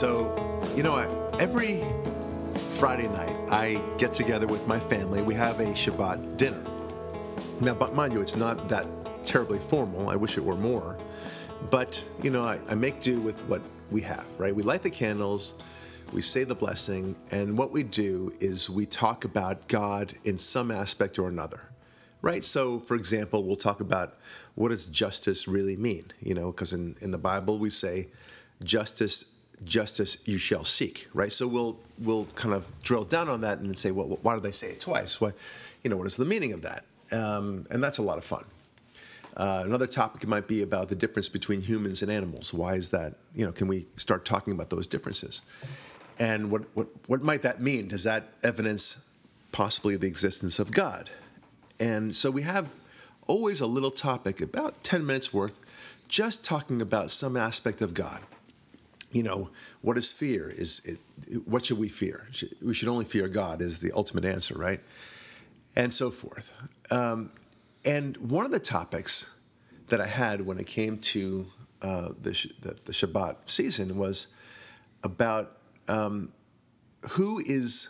so you know, every Friday night I get together with my family. We have a Shabbat dinner. Now, but mind you, it's not that terribly formal. I wish it were more. But, you know, I, I make do with what we have, right? We light the candles, we say the blessing, and what we do is we talk about God in some aspect or another, right? So, for example, we'll talk about what does justice really mean, you know, because in, in the Bible we say, justice justice you shall seek right? So we'll we'll kind of drill down on that and say well why do they say it twice? What you know what is the meaning of that? Um, and that's a lot of fun. Uh, another topic might be about the difference between humans and animals. Why is that you know can we start talking about those differences? And what what, what might that mean? Does that evidence possibly the existence of god? And so we have always a little topic about 10 minutes worth just talking about some aspect of god you know, what is fear? Is it, what should we fear? We should only fear God is the ultimate answer, right? And so forth. Um, and one of the topics that I had when it came to uh, the, the, the, Shabbat season was about um, who is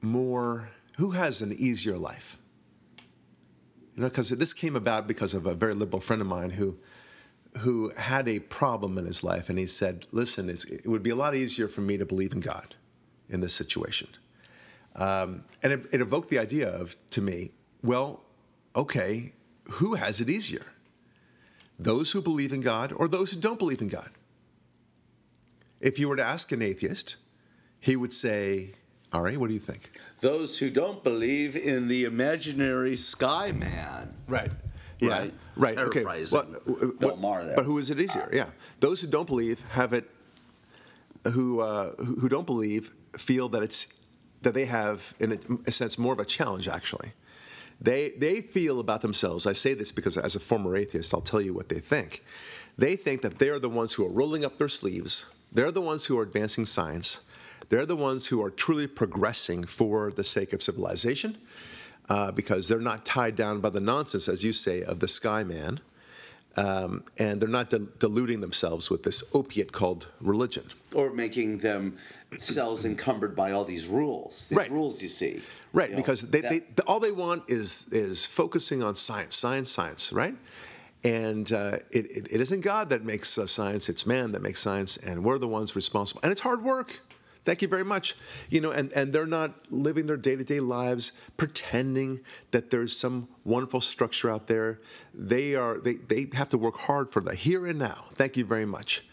more, who has an easier life. You know, because this came about because of a very liberal friend of mine who who had a problem in his life, and he said, "Listen, it would be a lot easier for me to believe in God in this situation." Um, and it, it evoked the idea of to me, well, okay, who has it easier? Those who believe in God or those who don't believe in God? If you were to ask an atheist, he would say, All right, what do you think? Those who don't believe in the imaginary sky man. Right. Yeah. Right. Right. Okay. Well, Bill Maher there. But who is it easier? Yeah. Those who don't believe have it. Who uh, who don't believe feel that it's that they have, in a, a sense, more of a challenge. Actually, they they feel about themselves. I say this because, as a former atheist, I'll tell you what they think. They think that they are the ones who are rolling up their sleeves. They're the ones who are advancing science. They're the ones who are truly progressing for the sake of civilization uh, because they're not tied down by the nonsense, as you say, of the sky man. Um, and they're not de- deluding themselves with this opiate called religion. Or making themselves encumbered by all these rules. These right. rules you see. Right, you because they, they, all they want is, is focusing on science, science, science, right? And uh, it, it, it isn't God that makes uh, science, it's man that makes science, and we're the ones responsible. And it's hard work. Thank you very much. You know, and, and they're not living their day to day lives pretending that there's some wonderful structure out there. They are they, they have to work hard for the here and now. Thank you very much.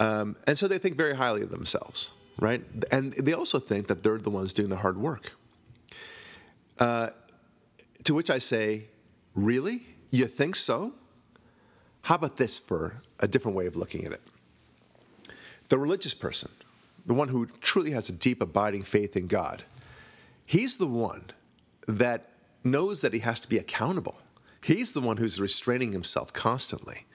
Um, and so they think very highly of themselves, right? And they also think that they're the ones doing the hard work. Uh, to which I say, really? You think so? How about this for a different way of looking at it? The religious person the one who truly has a deep, abiding faith in God, he's the one that knows that he has to be accountable. He's the one who's restraining himself constantly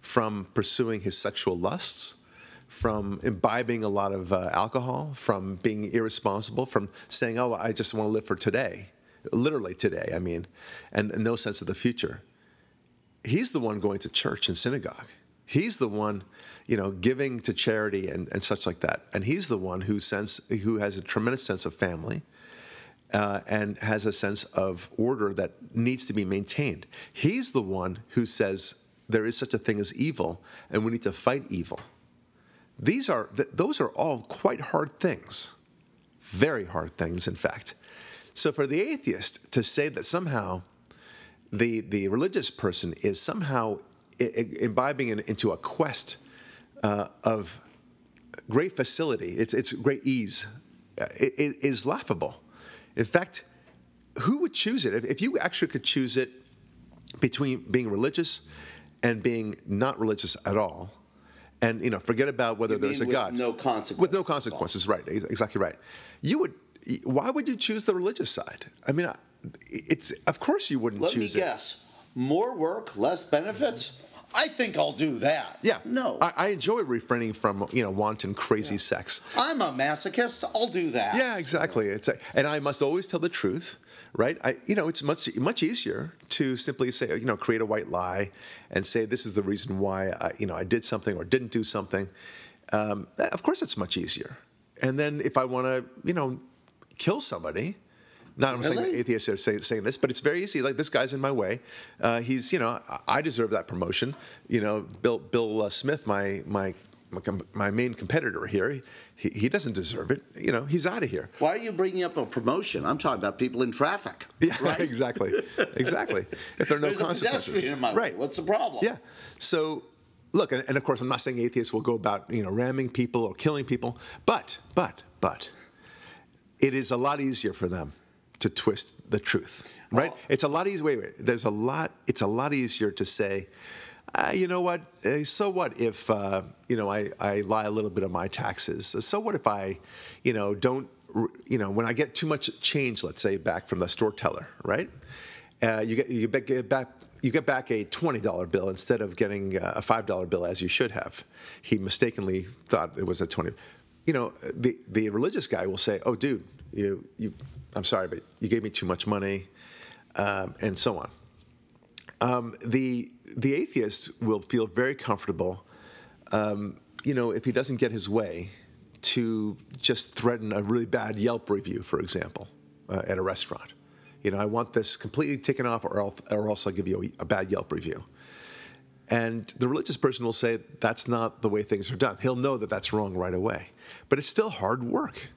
from pursuing his sexual lusts, from imbibing a lot of uh, alcohol, from being irresponsible, from saying, Oh, I just want to live for today, literally today, I mean, and, and no sense of the future. He's the one going to church and synagogue. He's the one you know, giving to charity and, and such like that. And he's the one who sense who has a tremendous sense of family uh, and has a sense of order that needs to be maintained. He's the one who says there is such a thing as evil, and we need to fight evil. These are those are all quite hard things, very hard things, in fact. So for the atheist to say that somehow the the religious person is somehow imbibing into a quest uh, of great facility, it's, it's great ease, uh, it, it is laughable. In fact, who would choose it? If, if you actually could choose it between being religious and being not religious at all, and you know, forget about whether there's a God. No consequences. With no consequences, right? Exactly right. You would. Why would you choose the religious side? I mean, it's of course you wouldn't Let choose me guess. More work, less benefits. I think I'll do that. Yeah. No. I, I enjoy refraining from you know wanton crazy yeah. sex. I'm a masochist. I'll do that. Yeah, exactly. It's a, and I must always tell the truth, right? I you know it's much much easier to simply say you know create a white lie and say this is the reason why I, you know I did something or didn't do something. um, of course it's much easier. And then if I want to, you know, kill somebody, not I'm saying Really? that atheists are say, saying this, but it's very easy. Like this guy's in my way. Uh, he's, you know, I- deserve that promotion. You know, Bill Bill uh, Smith, my my my, main competitor here, he, he doesn't deserve it. You know, he's out of here. Why are you bringing up a promotion? I'm talking about people in traffic. Yeah, right? exactly, exactly. If there are no There's consequences, my way. right? What's the problem? Yeah. So, look, and, and of course, I'm not saying atheists will go about you know ramming people or killing people, but but but it is a lot easier for them to twist the truth, right? Oh. It's a lot easier. Wait, wait. There's a lot. It's a lot easier to say. Uh, you know what? Uh, so what if uh, you know I, I lie a little bit on my taxes? So what if I, you know, don't you know when I get too much change, let's say back from the store teller, right? Uh, you get you get back you get back a twenty dollar bill instead of getting uh, a five dollar bill as you should have. He mistakenly thought it was a twenty. You know, the the religious guy will say, "Oh, dude, you you, I'm sorry, but you gave me too much money," um, and so on. Um, the the atheist will feel very comfortable, um, you know, if he doesn't get his way, to just threaten a really bad Yelp review, for example, uh, at a restaurant. You know, I want this completely taken off, or else, or else I'll give you a, a bad Yelp review. And the religious person will say that's not the way things are done. He'll know that that's wrong right away, but it's still hard work.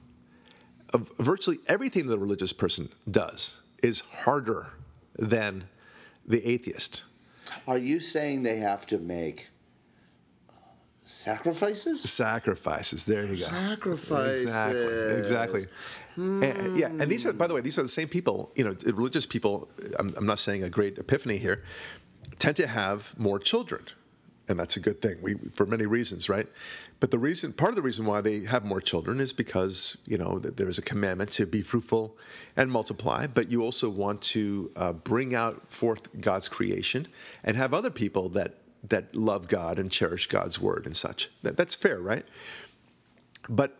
Of virtually everything the religious person does is harder than the atheist. Are you saying they have to make sacrifices? Sacrifices. There you go. Sacrifices. Exactly. Exactly. And, hmm. yeah, and these are, by the way, these are the same people. You know, religious people. I'm, I'm not saying a great epiphany here. Tend to have more children, and that's a good thing. We, for many reasons, right? But the reason, part of the reason why they have more children is because you know there is a commandment to be fruitful and multiply. But you also want to uh, bring out forth God's creation and have other people that that love God and cherish God's word and such. That, that's fair, right? But,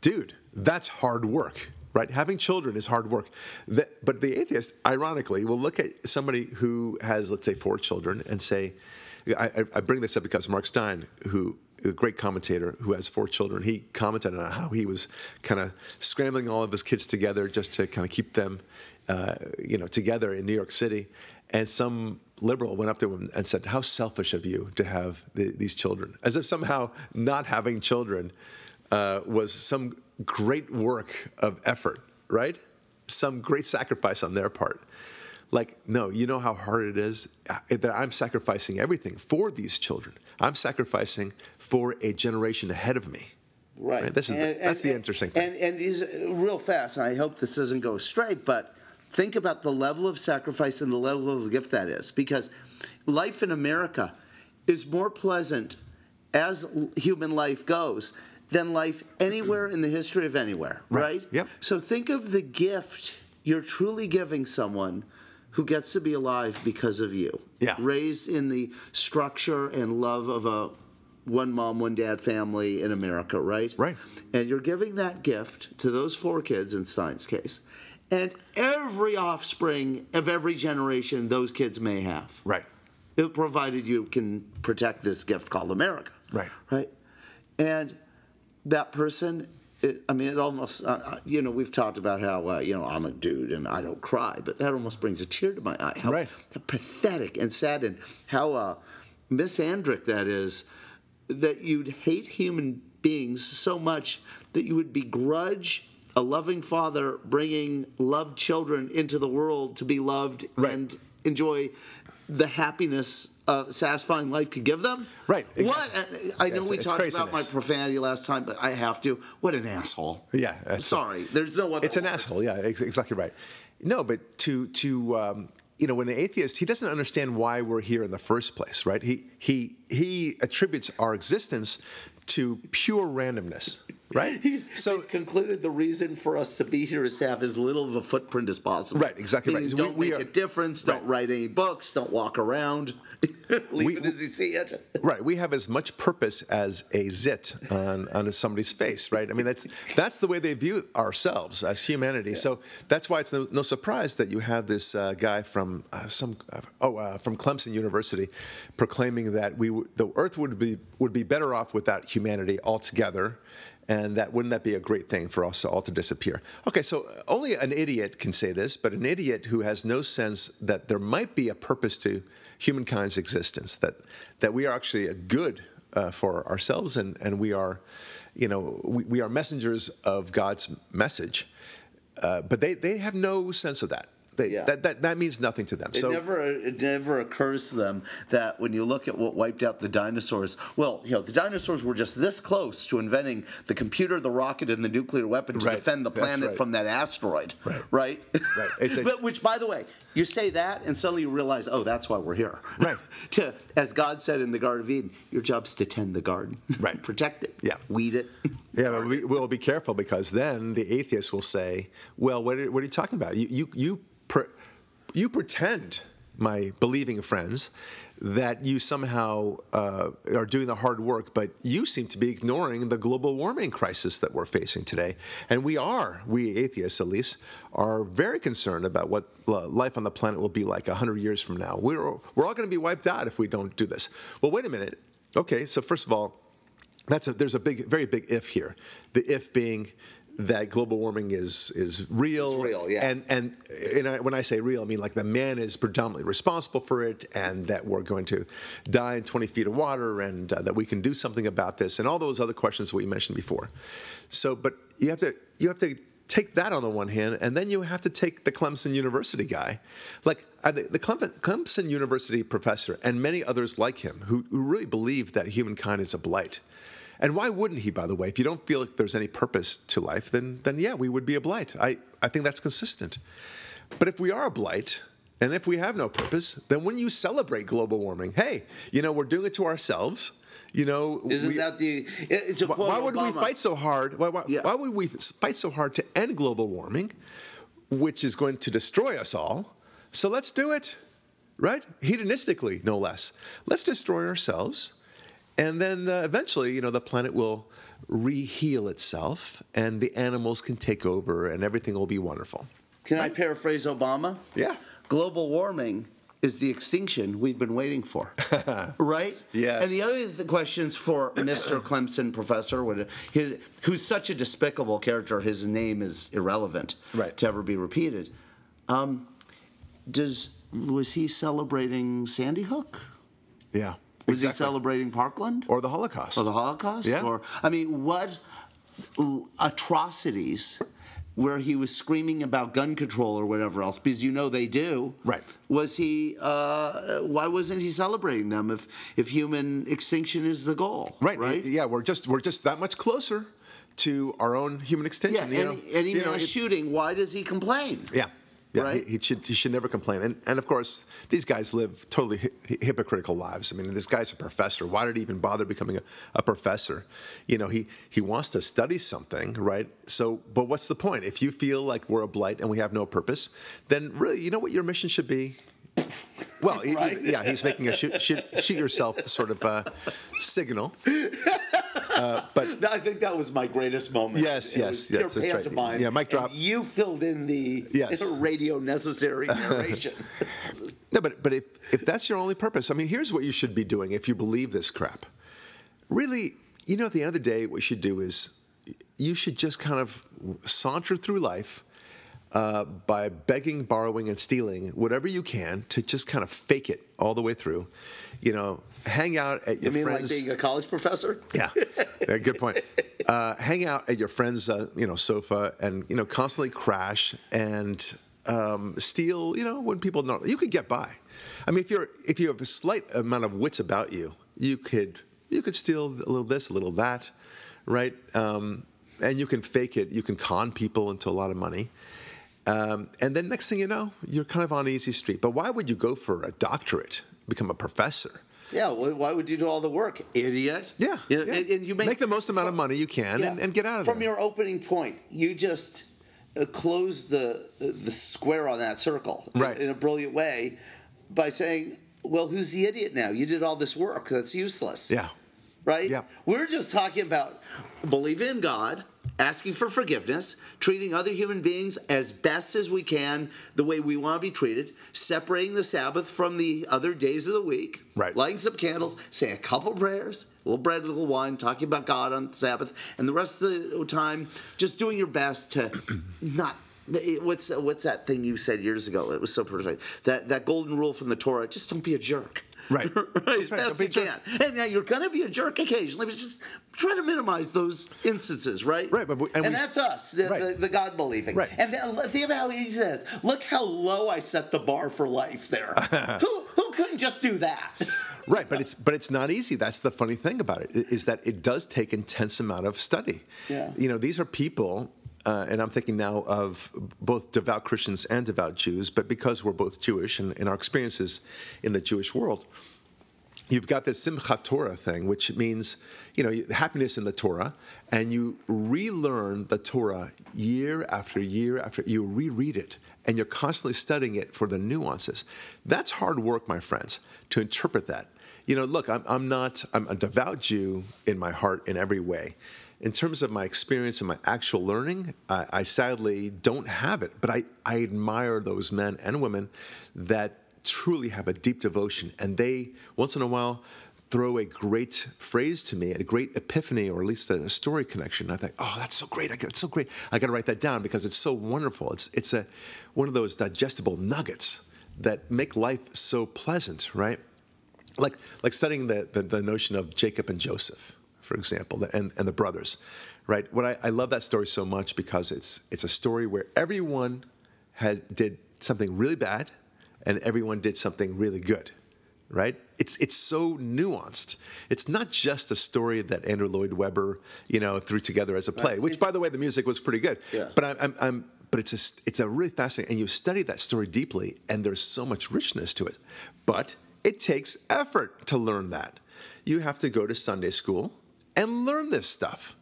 dude, that's hard work, right? Having children is hard work. But the atheist, ironically, will look at somebody who has, let's say, four children and say, I, I- bring this up because Mark Steyn, who a great commentator who has four children, he commented on how he was kind of scrambling all of his kids together just to kind of keep them, uh, you know, together in New York City. And some liberal went up to him and said, "How selfish of you to have the, these children," as if somehow not having children uh, was some great work of effort, right? Some great sacrifice on their part. Like, no, you know how hard it is uh, that I'm sacrificing everything for these children. I'm sacrificing for a generation ahead of me. Right. This is the, that's the interesting thing. And and is real fast. And I hope this doesn't go straight, but think about the level of sacrifice and the level of the gift that is, because life in America is more pleasant as human life goes than life anywhere in the history of anywhere. Right. Right. Yep. So think of the gift you're truly giving someone who gets to be alive because of you. Yeah. Raised in the structure and love of a one mom, one dad family in America, right? Right. And you're giving that gift to those four kids in Steyn's case. And every offspring of every generation those kids may have. right. It- Provided you can protect this gift called America. Right. Right. And that person, it, I mean, it almost, uh, you know, we've talked about how, uh, you know, I'm a dude and I don't cry, but that almost brings a tear to my eye. How Right. pathetic and sad and how uh, misandric that is that you'd hate human beings so much that you would begrudge a loving father bringing loved children into the world to be loved Right. and enjoy the happiness uh, satisfying life could give them. Right, What? exactly. I know It's- we it's talked about my profanity last time, but I have to. What an asshole. Yeah, Sorry. There's no other It's an asshole. Yeah, exactly right. No, but to to um, you know, when the atheist, he doesn't understand why we're here in the first place, right? He he he attributes our existence to pure randomness, right? So concluded the reason for us to be here is to have as little of a footprint as possible. Right, exactly right. Meaning We- Don't we make are- a difference. Don't right. write any books. Don't walk around. Leave we, it as you see it. right, we have as much purpose as a zit on, on somebody's face, right? I mean, that's that's the way they view ourselves as humanity. So that's why it's no, no surprise that you have this uh, guy from uh, some uh, oh uh, from Clemson University proclaiming that we w- the Earth would be would be better off without humanity altogether. And that wouldn't that be a great thing for us all to disappear? Okay, so only an idiot can say this, but an idiot who has no sense that there might be a purpose to humankind's existence, that that we are actually a good uh, for ourselves, and and we are, you know, we, we are messengers of God's message, uh, but they they have no sense of that. They, Yeah. that, that that means nothing to them. It so never it never occurs to them that when you look at what wiped out the dinosaurs, well, you know, the dinosaurs were just this close to inventing the computer, the rocket, and the nuclear weapon to Right. defend the planet right. from that asteroid. Right. Right. Right. It's but which, by the way, you say that, and suddenly you realize, oh, that's why we're here. Right. to, as God said in the Garden of Eden, your job's to tend the garden. Right. Protect it. Yeah. Weed it. Yeah, but we, we'll be careful because then the atheists will say, "Well, what are, what are you talking about? You you you, you pretend, my believing friends, that you somehow uh, are doing the hard work, but you seem to be ignoring the global warming crisis that we're facing today. And we are, we atheists at least, are very concerned about what life on the planet will be like 100 years from now. We're, we're all going to be wiped out if we don't do this. Well, wait a minute. Okay, so first of all, that's a, there's a big, very big if here. The if being that global warming is is real. It's real, yeah. And and, and I, when I say real, I mean like the man is predominantly responsible for it, and that we're going to die in 20 feet of water, and uh, that we can do something about this, and all those other questions we mentioned before. So, but you have to you have to take that on the one hand, and then you have to take the Clemson University guy, like the, the Clemson University professor, and many others like him, who, who really believe that humankind is a blight. And why wouldn't he, by the way? If you don't feel like there's any purpose to life, then, then yeah, we would be a blight. I, I think that's consistent. But if we are a blight, and if we have no purpose, then when you celebrate global warming, hey, you know, we're doing it to ourselves. You know, Isn't we- that the? It's a why, why would we fight so hard? Why, why, Yeah. why would we fight so hard to end global warming, which is going to destroy us all? So let's do it, right? Hedonistically, no less. Let's destroy ourselves, and then uh, eventually, you know, the planet will re-heal itself, and the animals can take over, and everything will be wonderful. Can I paraphrase Obama? Yeah. Global warming is the extinction we've been waiting for. right? Yes. And the other th- questions for Mr. Clemson professor, what- his, who's such a despicable character, his name is irrelevant Right. to ever be repeated. Um, does was he celebrating Sandy Hook? Yeah. Was he celebrating Parkland? or the Holocaust? or the Holocaust? Yeah. Or I mean, what atrocities where he was screaming about gun control or whatever else? Because you know they do. Right. Was he? Uh, why wasn't he celebrating them if if human extinction is the goal? Right. Right. Yeah, we're just we're just that much closer to our own human Yeah. extinction. you Any, know? any You know, shooting, why does he complain? Yeah. Yeah, Right? he, he should he should never complain. And and of course, these guys live totally hi- hypocritical lives. I mean, this guy's a professor. Why did he even bother becoming a, a professor? You know, he he wants to study something, right? So, but what's the point? If you feel like we're a blight and we have no purpose, then really, you know what your mission should be? Well, Right. yeah, he's making a shoot, shoot, shoot yourself sort of uh, signal. Uh, I think that was my greatest moment. Yes, It yes, yes, that's right. pantomime, Yeah, mic drop. you filled in the Yes. radio necessary narration. No, but but if if that's your only purpose, I mean, here's what you should be doing if you believe this crap. Really, you know, at the end of the day, what you should do is you should just kind of saunter through life uh, by begging, borrowing, and stealing whatever you can to just kind of fake it all the way through. You know, hang out at your you mean friends. like being a college professor? Yeah, Yeah, good point. Uh, hang out at your friend's, uh, you know, sofa, and you know, constantly crash and um, steal. You know, when people don't, you could get by. I mean, if you're if you have a slight amount of wits about you, you could you could steal a little this, a little that, right? Um, and you can fake it. You can con people into a lot of money. Um, and then next thing you know, you're kind of on easy street. But why would you go for a doctorate, become a professor? Yeah, why would you do all the work, idiot? Yeah, You know, yeah. And, and you make, Make the most amount of money you can and- and get out of it. From there. your opening point, you just uh, close the the square on that circle in- Right. in, a brilliant way by saying, well, who's the idiot now? You did all this work. That's useless. Yeah. Right? Yeah. We're just talking about believe in God, asking for forgiveness, treating other human beings as best as we can, the way we want to be treated, separating the Sabbath from the other days of the week, Right. lighting some candles, saying a couple prayers, a little bread, a little wine, talking about God on the Sabbath, and the rest of the time just doing your best to not. What's what's that thing you said years ago? It was so perfect. That that golden rule from the Torah: just don't be a jerk. Right. right, as right, best you jerk. can. And now you're gonna be a jerk occasionally, but just try to minimize those instances, right? Right, but we- and, and we- that's us, the, Right. the, the God believing. Right. And then, think about how he says, "Look how low I set the bar for life." There, who who couldn't just do that? Right, but it's but it's not easy. That's the funny thing about it is that it does take intense amount of study. Yeah. You know, these are people, uh, and I'm thinking now of both devout Christians and devout Jews, but because we're both Jewish and, and our experiences in the Jewish world, you've got this Simchat Torah thing, which means you know happiness in the Torah, and you relearn the Torah year after year after you reread it, and you're constantly studying it for the nuances. That's hard work, my friends, to interpret that. You know, look, I'm, I'm not I'm a devout Jew in my heart in every way. In terms of my experience and my actual learning, I, I sadly don't have it, but I, I admire those men and women that truly have a deep devotion and they once in a while throw a great phrase to me a great epiphany or at least a, story connection. I think oh that's so great. I got, it's so great. I got to write that down because it's so wonderful. It's it's a one of those digestible nuggets that make life so pleasant right? Like like studying the, the, the notion of Jacob and Joseph, for example, and, and the brothers, right? What I, I love that story so much because it's it's a story where everyone has did something really bad, and everyone did something really good, right? It's it's so nuanced. It's not just a story that Andrew Lloyd Webber, you know, threw together as a play. Right. Which, by the way, the music was pretty good. Yeah. But I'm, I'm, I'm but it's a it's a really fascinating, and you study that story deeply, and there's so much richness to it. But it takes effort to learn that. You have to go to Sunday school and learn this stuff,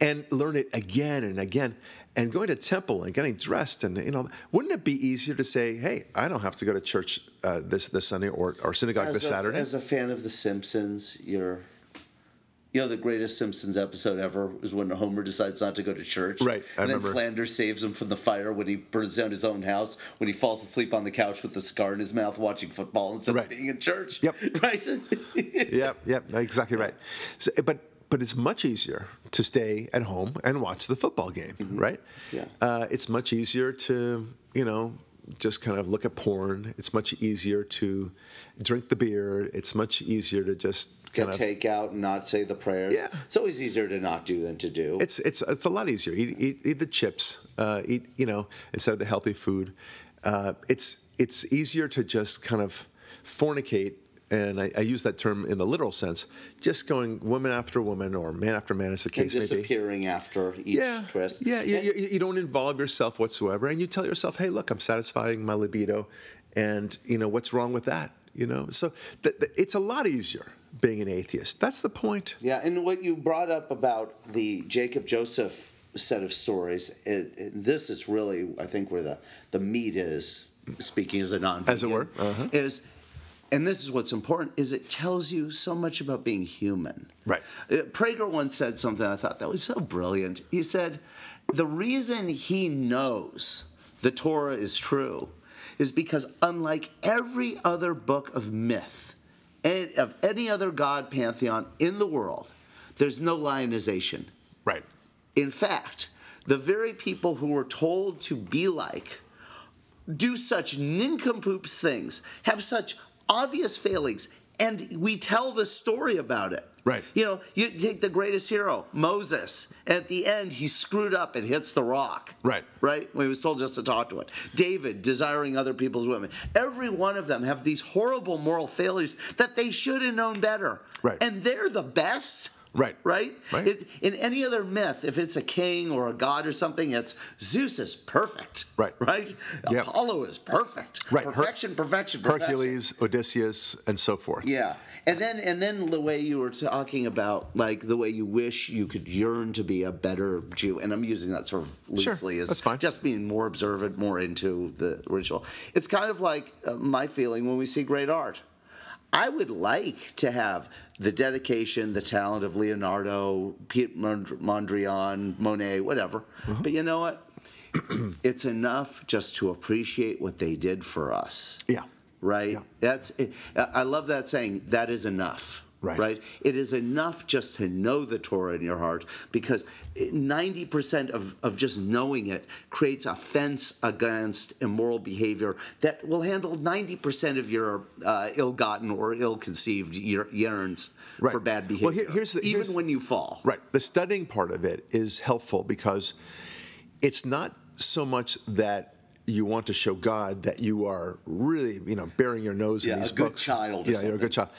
and learn it again and again. And going to temple and getting dressed, and you know, wouldn't it be easier to say, "Hey, I don't have to go to church uh, this this Sunday or, or synagogue this a, Saturday"? As a fan of The Simpsons, you're. You know, the greatest Simpsons episode ever is when Homer decides not to go to church. Right, I and remember. then Flanders saves him from the fire when he burns down his own house, when he falls asleep on the couch with a scar in his mouth watching football instead Right. of being in church. Yep. Right? yep, yep, exactly right. So, but but it's much easier to stay at home and watch the football game, right? Yeah. Uh, it's much easier to you know just kind of look at porn. It's much easier to drink the beer. It's much easier to just Get kind of. takeout and not say the prayers. Yeah. It's always easier to not do than to do. It's it's it's a lot easier. Eat eat, eat the chips. Uh, eat you know instead of the healthy food. Uh, it's it's easier to just kind of fornicate, and I, I use that term in the literal sense. Just going woman after woman or man after man, as the and case may be. disappearing after each Yeah, tryst. yeah. You, you, you don't involve yourself whatsoever, and you tell yourself, "Hey, look, I'm satisfying my libido, and you know what's wrong with that." You know, so th- th- it's a lot easier being an atheist. That's the point. Yeah, and what you brought up about the Jacob Joseph set of stories, it, it- this is really, I think, where the, the meat is, speaking as a non As it were, uh-huh. is, and this is what's important, is it tells you so much about being human. Right. Uh, Prager once said something I thought that was so brilliant. He said, the reason he knows the Torah is true is because unlike every other book of myth, and of any other god pantheon in the world, there's no lionization. Right. In fact, the very people who were told to be like do such nincompoops things, have such obvious failings, and we tell the story about it. Right. You know, you take the greatest hero, Moses. At the end, he screwed up and hits the rock. Right. Right? When he was told just to talk to it. David, desiring other people's women. Every one of them have these horrible moral failures that they should have known better. Right. And they're the best. Right. Right? Right. It- in any other myth, if it's a king or a god or something, it's Zeus is perfect. Right. Right? Yep. Apollo is perfect. Right. Her- Perfection, perfection, perfection. Hercules, Odysseus, and so forth. Yeah. And then and then the way you were talking about like the way you wish you could yearn to be a better Jew, and I'm using that sort of Sure, loosely as that's fine. just being more observant, more into the ritual. It's kind of like uh, my feeling when we see great art. I would like to have the dedication, the talent of Leonardo, Piet Mondrian, Monet, whatever. Uh-huh. But you know what? it's enough just to appreciate what they did for us. Yeah. Right? Yeah. That's I love that saying, that is enough. Right. Right? It is enough just to know the Torah in your heart because 90% of, of just knowing it creates a fence against immoral behavior that will handle 90% of your uh, ill gotten or ill conceived yearns Right. for bad behavior. Well, here- here's the- even here's- when you fall. Right. The studying part of it is helpful because it's not so much that you want to show God that you are really, you know, bearing your nose Yeah, in these a good books. child or Yeah, you're a good child.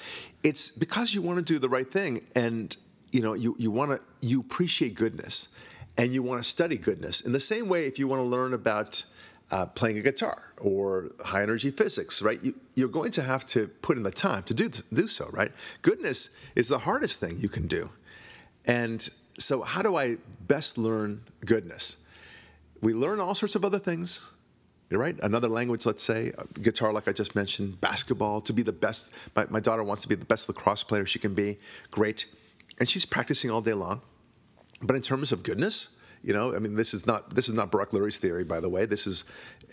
It's because you want to do the right thing, and you know, you you want to you appreciate goodness, and you want to study goodness. In the same way, if you want to learn about uh, playing a guitar or high energy physics, right? You, you're going to have to put in the time to do do so, right? Goodness is the hardest thing you can do, and so how do I best learn goodness? we learn all sorts of other things. You're right. Another language, let's say, uh, guitar, like I just mentioned, basketball, to be the best. My, my daughter wants to be the best lacrosse player she can be. Great. And she's practicing all day long. But in terms of goodness, you know, I mean, this is not this is not Barak Lurie's theory, by the way. This is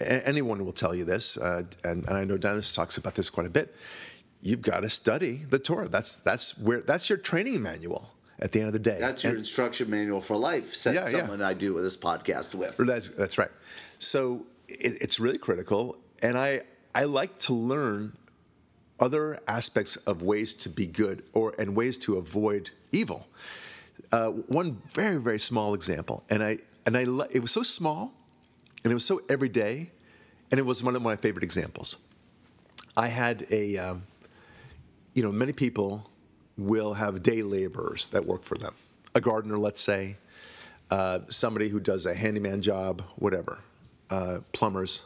a- anyone will tell you this, uh, and, and I know Dennis talks about this quite a bit. You've got to study the Torah. That's that's where that's your training manual at the end of the day. That's your And- instruction manual for life, said Yeah, yeah. someone I do this podcast with. That's that's right. So it, it's really critical, and I I like to learn other aspects of ways to be good or and ways to avoid evil. Uh, one very very small example, and I and I it was so small, and it was so everyday, and it was one of my favorite examples. I had a, um, you know, many people will have day laborers that work for them, a gardener, let's say, uh, somebody who does a handyman job, whatever, uh, plumbers,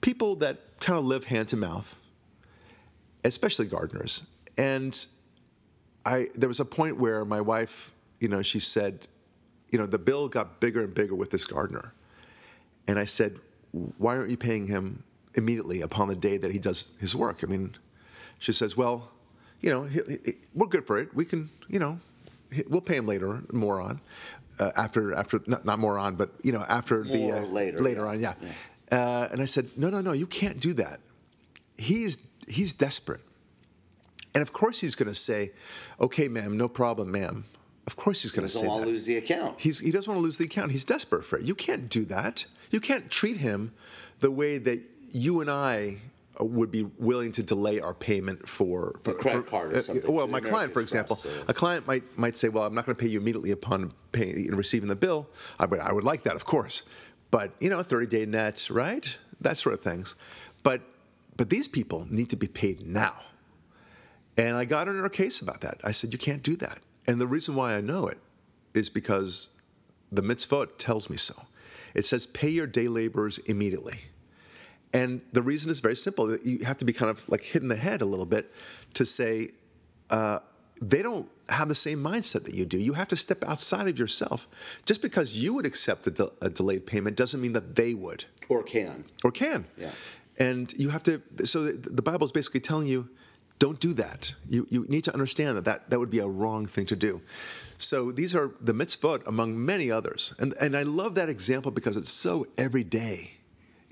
people that kind of live hand to mouth, especially gardeners. And I there was a point where my wife, you know, she said, you know, the bill got bigger and bigger with this gardener, and I said, why aren't you paying him immediately upon the day that he does his work? I mean, she says, well, you know, he, he- we're good for it. We can, you know, we'll pay him later, more on, uh, after after not, not more on, but you know, after the uh, later, later yeah. on, yeah. Uh, and I said, no, no, no, you can't do that. He's he's desperate. And of course he's going to say, "Okay, ma'am, no problem, ma'am." Of course he's going to say want that. to lose the account. He's, he doesn't want to lose the account. He's desperate for it. You can't do that. You can't treat him the way that you and I would be willing to delay our payment for, for credit for- card or uh, Well, my American client, for example, Express a client might might say, "Well, I'm not going to pay you immediately upon paying, receiving the bill." I would, I would like that, of course, but you know, 30 day net, right? That sort of things. But but these people need to be paid now. And I got in her case about that. I said, You can't do that. And the reason why I know it is because the mitzvot tells me so. It says, Pay your day laborers immediately. And the reason is very simple. You have to be kind of like hit in the head a little bit to say, uh, they don't have the same mindset that you do. You have to step outside of yourself. Just because you would accept a, de- a delayed payment doesn't mean that they would Or can. or can. Yeah. And you have to. So the, the Bible is basically telling you, don't do that. You you need to understand that that, that would be a wrong thing to do. So these are the mitzvot among many others, and and I love that example because it's so everyday.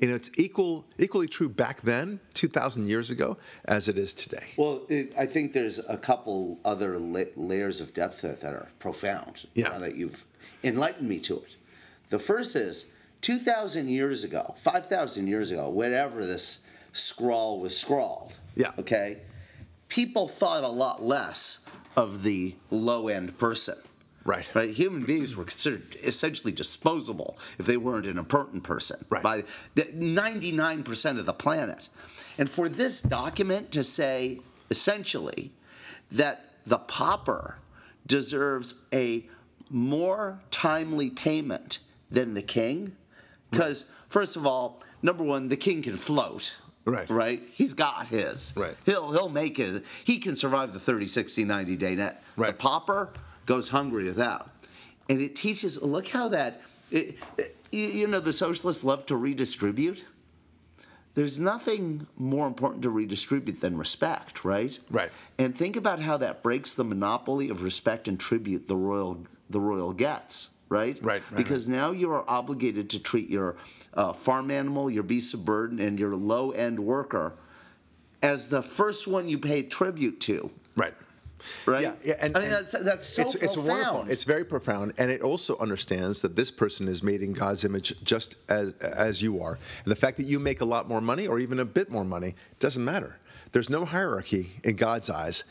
And it's equal equally true back then, two thousand years ago, as it is today. Well, it, I think there's a couple other la- layers of depth that that are profound. Yeah. That you've enlightened me to it. The first is 2,000 years ago, 5,000 years ago, whatever this scrawl was scrawled. Yeah. Okay. People thought a lot less of the low end person. Right. Right. Human beings were considered essentially disposable if they weren't an important person Right. by 99% of the planet. And for this document to say essentially that the pauper deserves a more timely payment than the king, because first of all, number one, the king can float. Right. Right? He's got his. Right. He'll he'll make it. He can survive the 30, 60, 90 day net. Right. The pauper goes hungry without. And it teaches look how that it, it- you, know the socialists love to redistribute. there's nothing more important to redistribute than respect, right? Right. And think about how that breaks the monopoly of respect and tribute the royal the royal gets, right? Right, right, because now you are obligated to treat your uh, farm animal, your beast of burden, and your low end worker as the first one you pay tribute to, Right. Right? Yeah, yeah, and- I mean and that's that's so it's, it's profound. wonderful. It's very profound, and it also understands that this person is made in God's image, just as as you are. And the fact that you make a lot more money, or even a bit more money, doesn't matter. There's no hierarchy in God's eyes,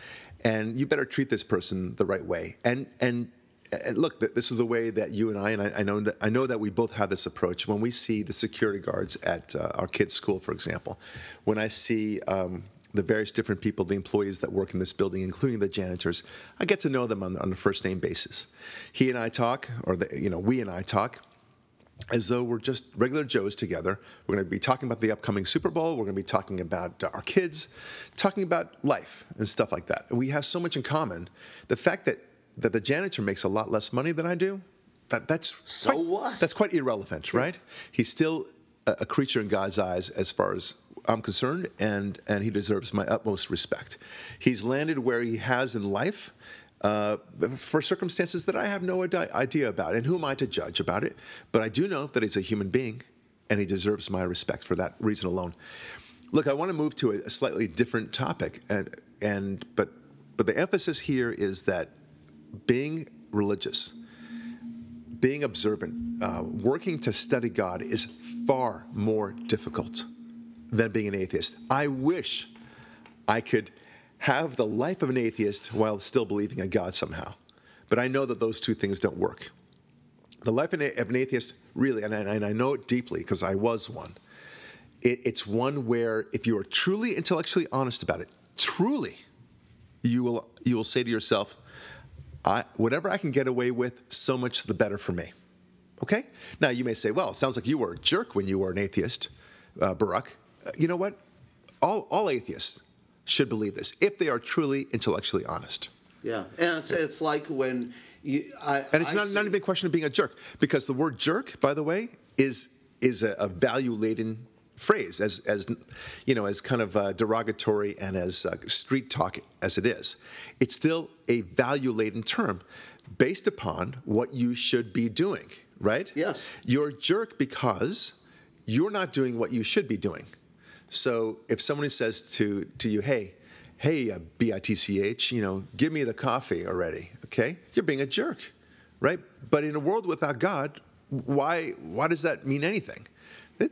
and you better treat this person the right way. And and. And look, this is the way that you and I, and I, I know that I know that we both have this approach. When we see the security guards at uh, our kids' school, for example, when I see um, the various different people, the employees that work in this building, including the janitors, I get to know them on, on a first name basis. He and I talk, or the, you know, we and I talk, as though we're just regular Joes together. We're going to be talking about the upcoming Super Bowl. We're going to be talking about uh, our kids, talking about life and stuff like that. We have so much in common. The fact that that the janitor makes a lot less money than I do, that that's So quite, what? That's quite irrelevant, right? He's still a, a creature in God's eyes, as far as I'm concerned, and and he deserves my utmost respect. He's landed where he has in life. Uh, for circumstances that I have no ide- idea about, and who am I to judge about it? But I do know that he's a human being, and he deserves my respect for that reason alone. Look, I want to move to a, a slightly different topic, and and but but the emphasis here is that being religious, being observant, uh, working to study God is far more difficult than being an atheist. I wish I could have the life of an atheist while still believing in God somehow. But I know that those two things don't work. The life of an atheist, really, and I, and I know it deeply because I was one, it, it's one where if you are truly intellectually honest about it, truly, you will, you will say to yourself, I, whatever I can get away with, so much the better for me. Okay? Now, you may say, well, it sounds like you were a jerk when you were an atheist, uh, Barak. You know what? All, all atheists should believe this if they are truly intellectually honest. Yeah, and it's, it's like when you. I, And it's I not, see- not even a question of being a jerk, because the word jerk, by the way, is, is a, a value laden phrase, as, as, you know, as kind of uh, derogatory and as uh, street talk as it is. It's still a value laden term based upon what you should be doing, right? Yes. You're a jerk because you're not doing what you should be doing. So if somebody says to, to you, hey, hey, uh, B-I-T-C-H, you know, give me the coffee already, okay? You're being a jerk, right? But in a world without God, why, why does that mean anything? It,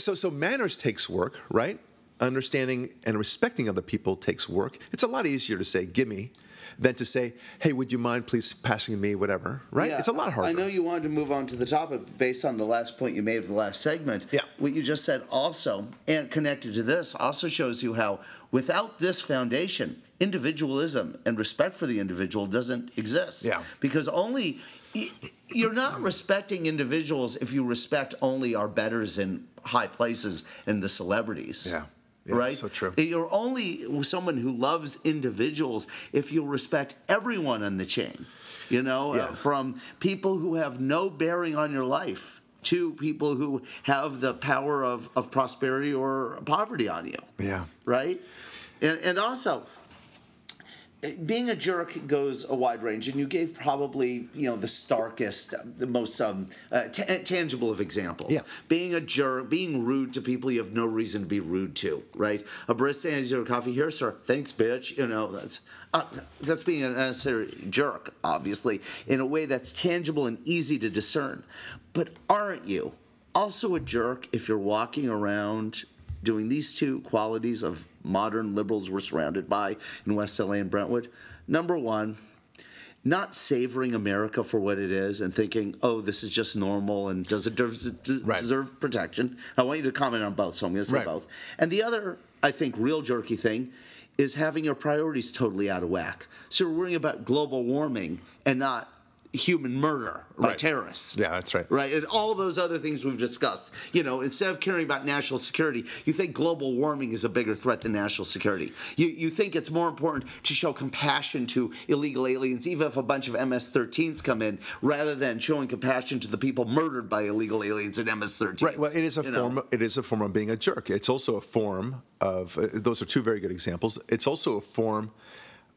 so, so manners takes work, right? Understanding and respecting other people takes work. It's a lot easier to say, give me, than to say, hey, would you mind please passing me whatever, right? Yeah, it's a lot harder. I know you wanted to move on to the topic based on the last point you made of the last segment. Yeah. What you just said also, and connected to this, also shows you how without this foundation, individualism and respect for the individual doesn't exist. Yeah. Because only you're not respecting individuals if you respect only our betters in high places and the celebrities. Yeah. Yeah, right? so true. You're only someone who loves individuals if you respect everyone on the chain. You know, Yeah. uh, from people who have no bearing on your life to people who have the power of, of prosperity or poverty on you. Yeah. Right? And, and also, being a jerk goes a wide range, and you gave probably you know the starkest, the most um, uh, ta tangible of examples. Yeah. Being a jerk, being rude to people you have no reason to be rude to. Right? A barista hands you a coffee here, sir. Thanks, bitch. You know that's uh, that's being an unnecessary jerk, obviously, in a way that's tangible and easy to discern. But aren't you also a jerk if you're walking around doing these two qualities of modern liberals we're surrounded by in West LA and Brentwood. Number one, not savoring America for what it is and thinking, oh, this is just normal and does it deserve, des- Right. deserve protection? I want you to comment on both, so I'm going to say Right. both. And the other, I think, real jerky thing is having your priorities totally out of whack. So we're worrying about global warming and not human murder by Right. terrorists. Yeah, that's right. Right, and all those other things we've discussed. You know, instead of caring about national security, you think global warming is a bigger threat than national security. You you think it's more important to show compassion to illegal aliens, even if a bunch of MS-13s come in, rather than showing compassion to the people murdered by illegal aliens and MS-13s. Right. Well, it is a you know? form. It is a form of being a jerk. It's also a form of. Uh, those are two very good examples. It's also a form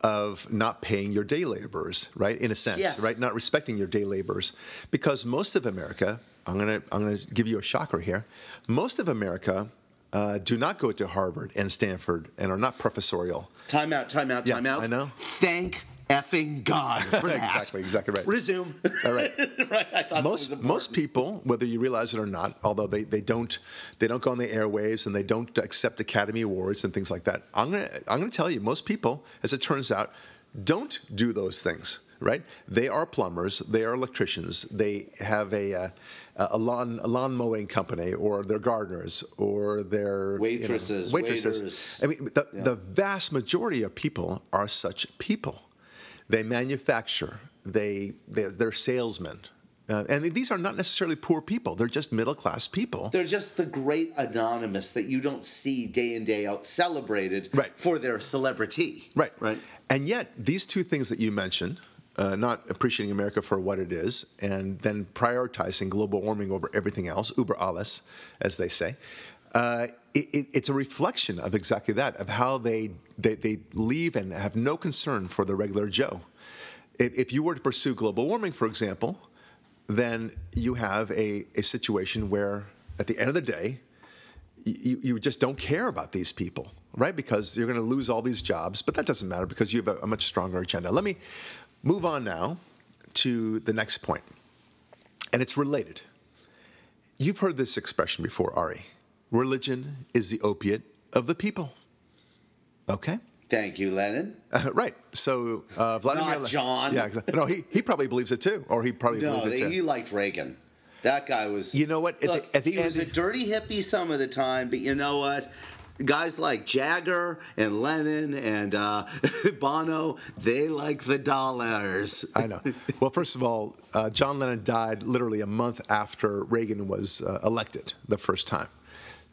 of not paying your day laborers, right? In a sense, Yes. right? Not respecting your day laborers, because most of America. I'm gonna. I'm gonna give you a shocker here. Most of America. Uh, do not go to Harvard and Stanford and are not professorial. Time out, time out, Yeah, time out. I know. Thank effing God for that. Exactly, exactly right. Resume. All right. right. I thought that most most people, whether you realize it or not, although they, they don't they don't go on the airwaves and they don't accept Academy Awards and things like that. I'm gonna I'm gonna tell you, most people, as it turns out, don't do those things. Right? They are plumbers. They are electricians. They have a uh, a lawn a lawn mowing company, or they're gardeners, or they're you know, Waitresses, waitresses. waiters. I mean, the, the vast majority of people are such people. They manufacture. They they're, they're salesmen, uh, and these are not necessarily poor people. They're just middle class people. They're just the great anonymous that you don't see day in day out celebrated Right. for their celebrity. Right. Right. And yet, these two things that you mentioned, uh, not appreciating America for what it is, and then prioritizing global warming over everything else, uber alles, as they say, uh, it, it, it's a reflection of exactly that, of how they, they, they leave and have no concern for the regular Joe. If, if you were to pursue global warming, for example, then you have a, a situation where, at the end of the day, you, you just don't care about these people, right? Because you're going to lose all these jobs, but that doesn't matter because you have a, a much stronger agenda. Let me move on now to the next point, and it's related. You've heard this expression before, Ari. Religion is the opiate of the people. Okay? Thank you, Lenin. Uh, right. So uh, Vladimir. Not John. Yeah. Exactly. No, he, he probably believes it too, or he probably No, believes it too. he liked Reagan. That guy was. You know what? At the- Look, at the he was a dirty hippie some of the time, but you know what? Guys like Jagger and Lennon and uh, Bono, they like the dollars. I know. Well, first of all, uh, John Lennon died literally a month after Reagan was uh, elected the first time.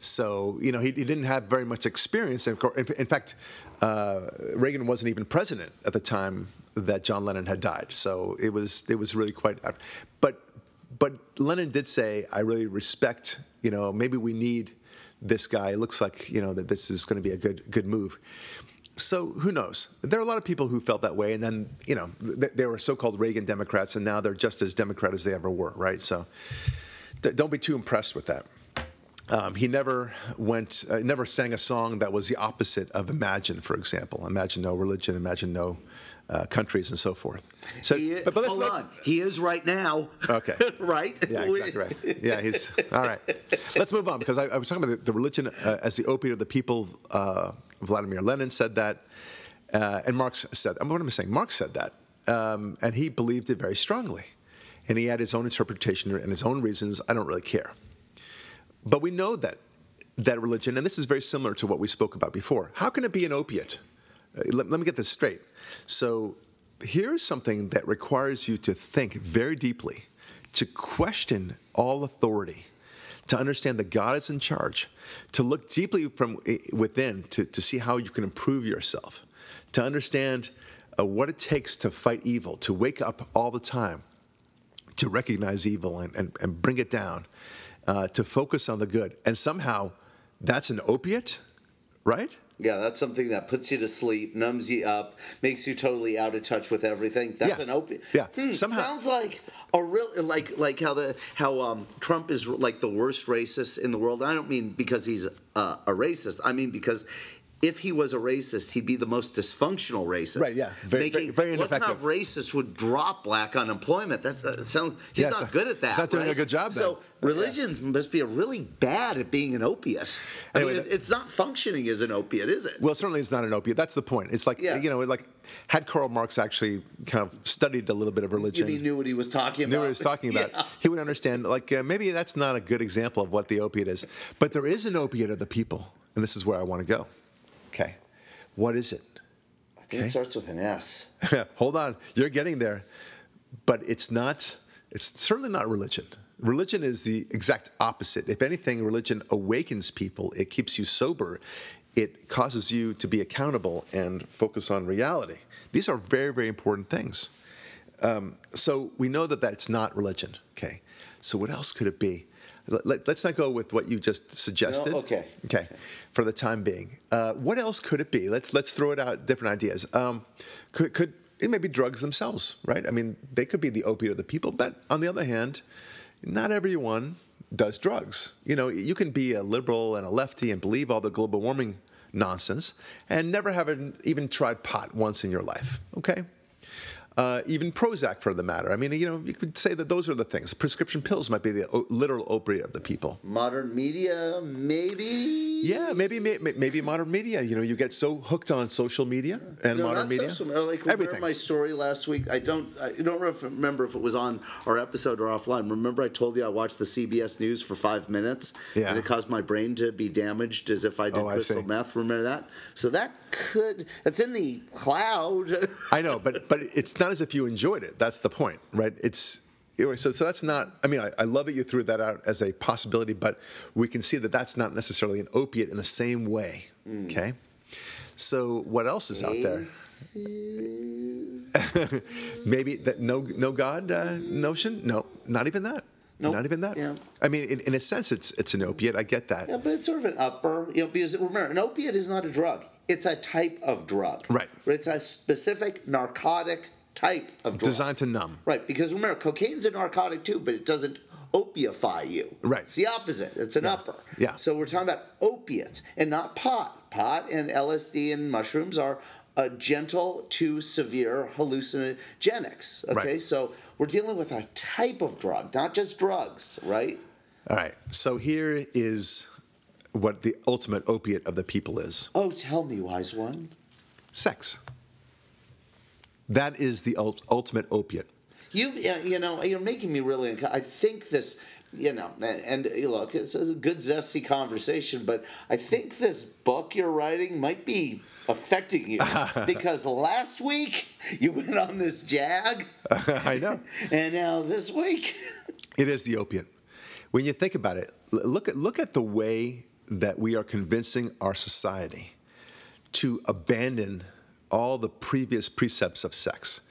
So, you know, he, he didn't have very much experience. In, in fact, uh, Reagan wasn't even president at the time that John Lennon had died. So it was it was really quite. But but Lennon did say, "I really respect. You know, maybe we need this guy. It looks like you know that this is going to be a good good move." So who knows? There are a lot of people who felt that way, and then you know th- they were so-called Reagan Democrats, and now they're just as Democrat as they ever were, right? So don't be too impressed with that. Um, he never went, uh, never sang a song that was the opposite of Imagine, for example. Imagine no religion, imagine no uh, countries, and so forth. So, He, but, but let's, hold let's- on, he is right now. Okay. right. yeah, exactly right. Yeah, he's all right. Let's move on because I, I was talking about the, the religion uh, as the opiate of the people. Uh, Vladimir Lenin said that, uh, and Marx said. I'm What am I saying? Marx said that, um, and he believed it very strongly, and he had his own interpretation and his own reasons. I don't really care, but we know that that religion, and this is very similar to what we spoke about before. How can it be an opiate? Uh, let, let me get this straight. So here's something that requires you to think very deeply, to question all authority, to understand that God is in charge, to look deeply from within to, to see how you can improve yourself, to understand uh, what it takes to fight evil, to wake up all the time, to recognize evil and, and, and bring it down, uh, to focus on the good. And somehow that's an opiate, right? Yeah, that's something that puts you to sleep, numbs you up, makes you totally out of touch with everything. That's Yeah. an opiate. Yeah. Hmm, Somehow- sounds like a real like like how the how um, Trump is like the worst racist in the world. I don't mean because he's uh, a racist. I mean because. If he was a racist, he'd be the most dysfunctional racist. Right, yeah. Very- very- very what kind of racist would drop black unemployment? That's, that sounds. He's Yeah, not so- good at that. he's not doing a good job then. So religion must be really bad at being an opiate. I Anyway, mean, that- it's not functioning as an opiate, is it? Well, certainly it's not an opiate. That's the point. It's like Yes. you know, like had Karl Marx actually kind of studied a little bit of religion, He knew what he was talking knew about. what he was talking about, Yeah. he would understand. Like uh, maybe that's not a good example of what the opiate is, but there is an opiate of the people, and this is where I want to go. Okay, what is it? I think it starts with an S. Hold on, you're getting there. but it's not. It's certainly not religion. Religion is the exact opposite. If anything, religion awakens people. It keeps you sober. It causes you to be accountable and focus on reality. These are very, very important things. Um, so we know that that's not religion. Okay. So what else could it be? Let, us not go with what you just suggested. No? Okay. Okay. For the time being, uh, what else could it be? Let's let's throw it out. Different ideas. Um, could could it may be drugs themselves, right? I mean, they could be the opiate of the people, but on the other hand, not everyone does drugs. You know, you can be a liberal and a lefty and believe all the global warming nonsense and never have even tried pot once in your life. Okay uh, even Prozac for the matter. I mean, you know, you could say that those are the things. Prescription pills might be the o- literal opiate of the people. Modern media, maybe. Yeah, maybe maybe modern media. You know, you get so hooked on social media and no, modern media. Social, like remember my story last week. I don't I don't remember if it was on our episode or offline. Remember, I told you I watched the CBS News for five minutes, yeah. and it caused my brain to be damaged as if I did oh, crystal meth. Remember that? So that could that's in the cloud. I know, but but it's not as if you enjoyed it. That's the point, right? It's so so that's not. I mean, I, I love that you threw that out as a possibility, but we can see that that's not necessarily an opiate in the same way. Mm. Okay, so what else is out there? Maybe that no no God uh, notion? No, not even that. Nope. Not even that. Yeah. I mean, in, in, a sense, it's it's an opiate. I get that. Yeah, but it's sort of an upper. You know, because remember, an opiate is not a drug. It's a type of drug. Right. But it's a specific narcotic type of drug. Designed to numb. Right. Because remember, cocaine's a narcotic too, but it doesn't opiify you. Right. It's the opposite. It's an yeah. upper. Yeah. So we're talking about opiates and not pot. Pot and LSD and mushrooms are a gentle to severe hallucinogenics. Okay. Right. So we're dealing with a type of drug, not just drugs, right? All right. So here is what the ultimate opiate of the people is. Oh, tell me, wise one. Sex. That is the ultimate opiate. You, you know, you're making me really. I think this, you know, and, and look, it's a good zesty conversation, but I think this book you're writing might be affecting you because last week you went on this jag. I know. and now this week, it is the opiate. When you think about it, look at look at the way that we are convincing our society to abandon all the previous precepts of sex.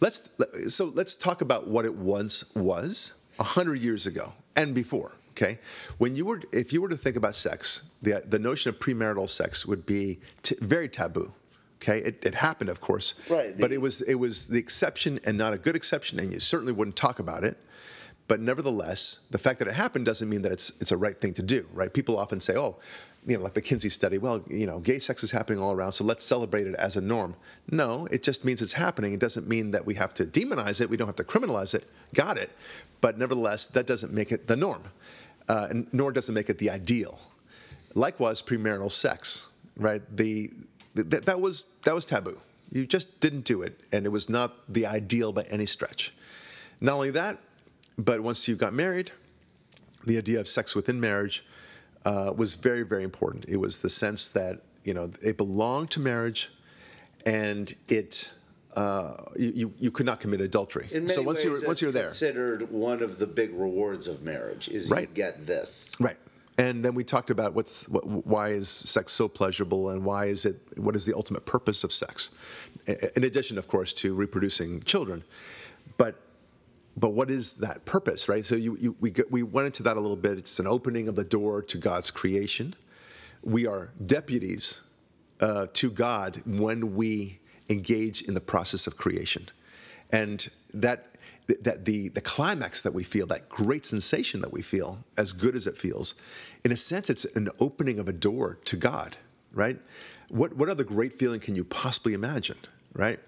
Let's so let's talk about what it once was a hundred years ago and before. Okay, when you were if you were to think about sex, the the notion of premarital sex would be t- very taboo. Okay, it, it, happened, of course, right? The, but it was it was the exception and not a good exception, and you certainly wouldn't talk about it. But nevertheless, the fact that it happened doesn't mean that it's it's a right thing to do, right? People often say, "Oh, you know, like the Kinsey study, well, you know, gay sex is happening all around, so let's celebrate it as a norm." No, it just means it's happening. It doesn't mean that we have to demonize it. We don't have to criminalize it. Got it. But nevertheless, that doesn't make it the norm, uh, nor does it make it the ideal. Likewise, premarital sex, right? The, the that was that was taboo. You just didn't do it, and it was not the ideal by any stretch. Not only that, but once you got married, the idea of sex within marriage uh, was very, very important. It was the sense that you know it belonged to marriage, and it uh, you, you could not commit adultery. So once you're once you're there, considered one of the big rewards of marriage is right. you get this. Right. And then we talked about what's what, why is sex so pleasurable, and why is it what is the ultimate purpose of sex, in addition, of course, to reproducing children. But what is that purpose, right? So you, you, we, we went into that a little bit. It's an opening of the door to God's creation. We are deputies uh, to God when we engage in the process of creation. And that, that the, the climax that we feel, that great sensation that we feel, as good as it feels, in a sense, it's an opening of a door to God, right? What, what other great feeling can you possibly imagine, right?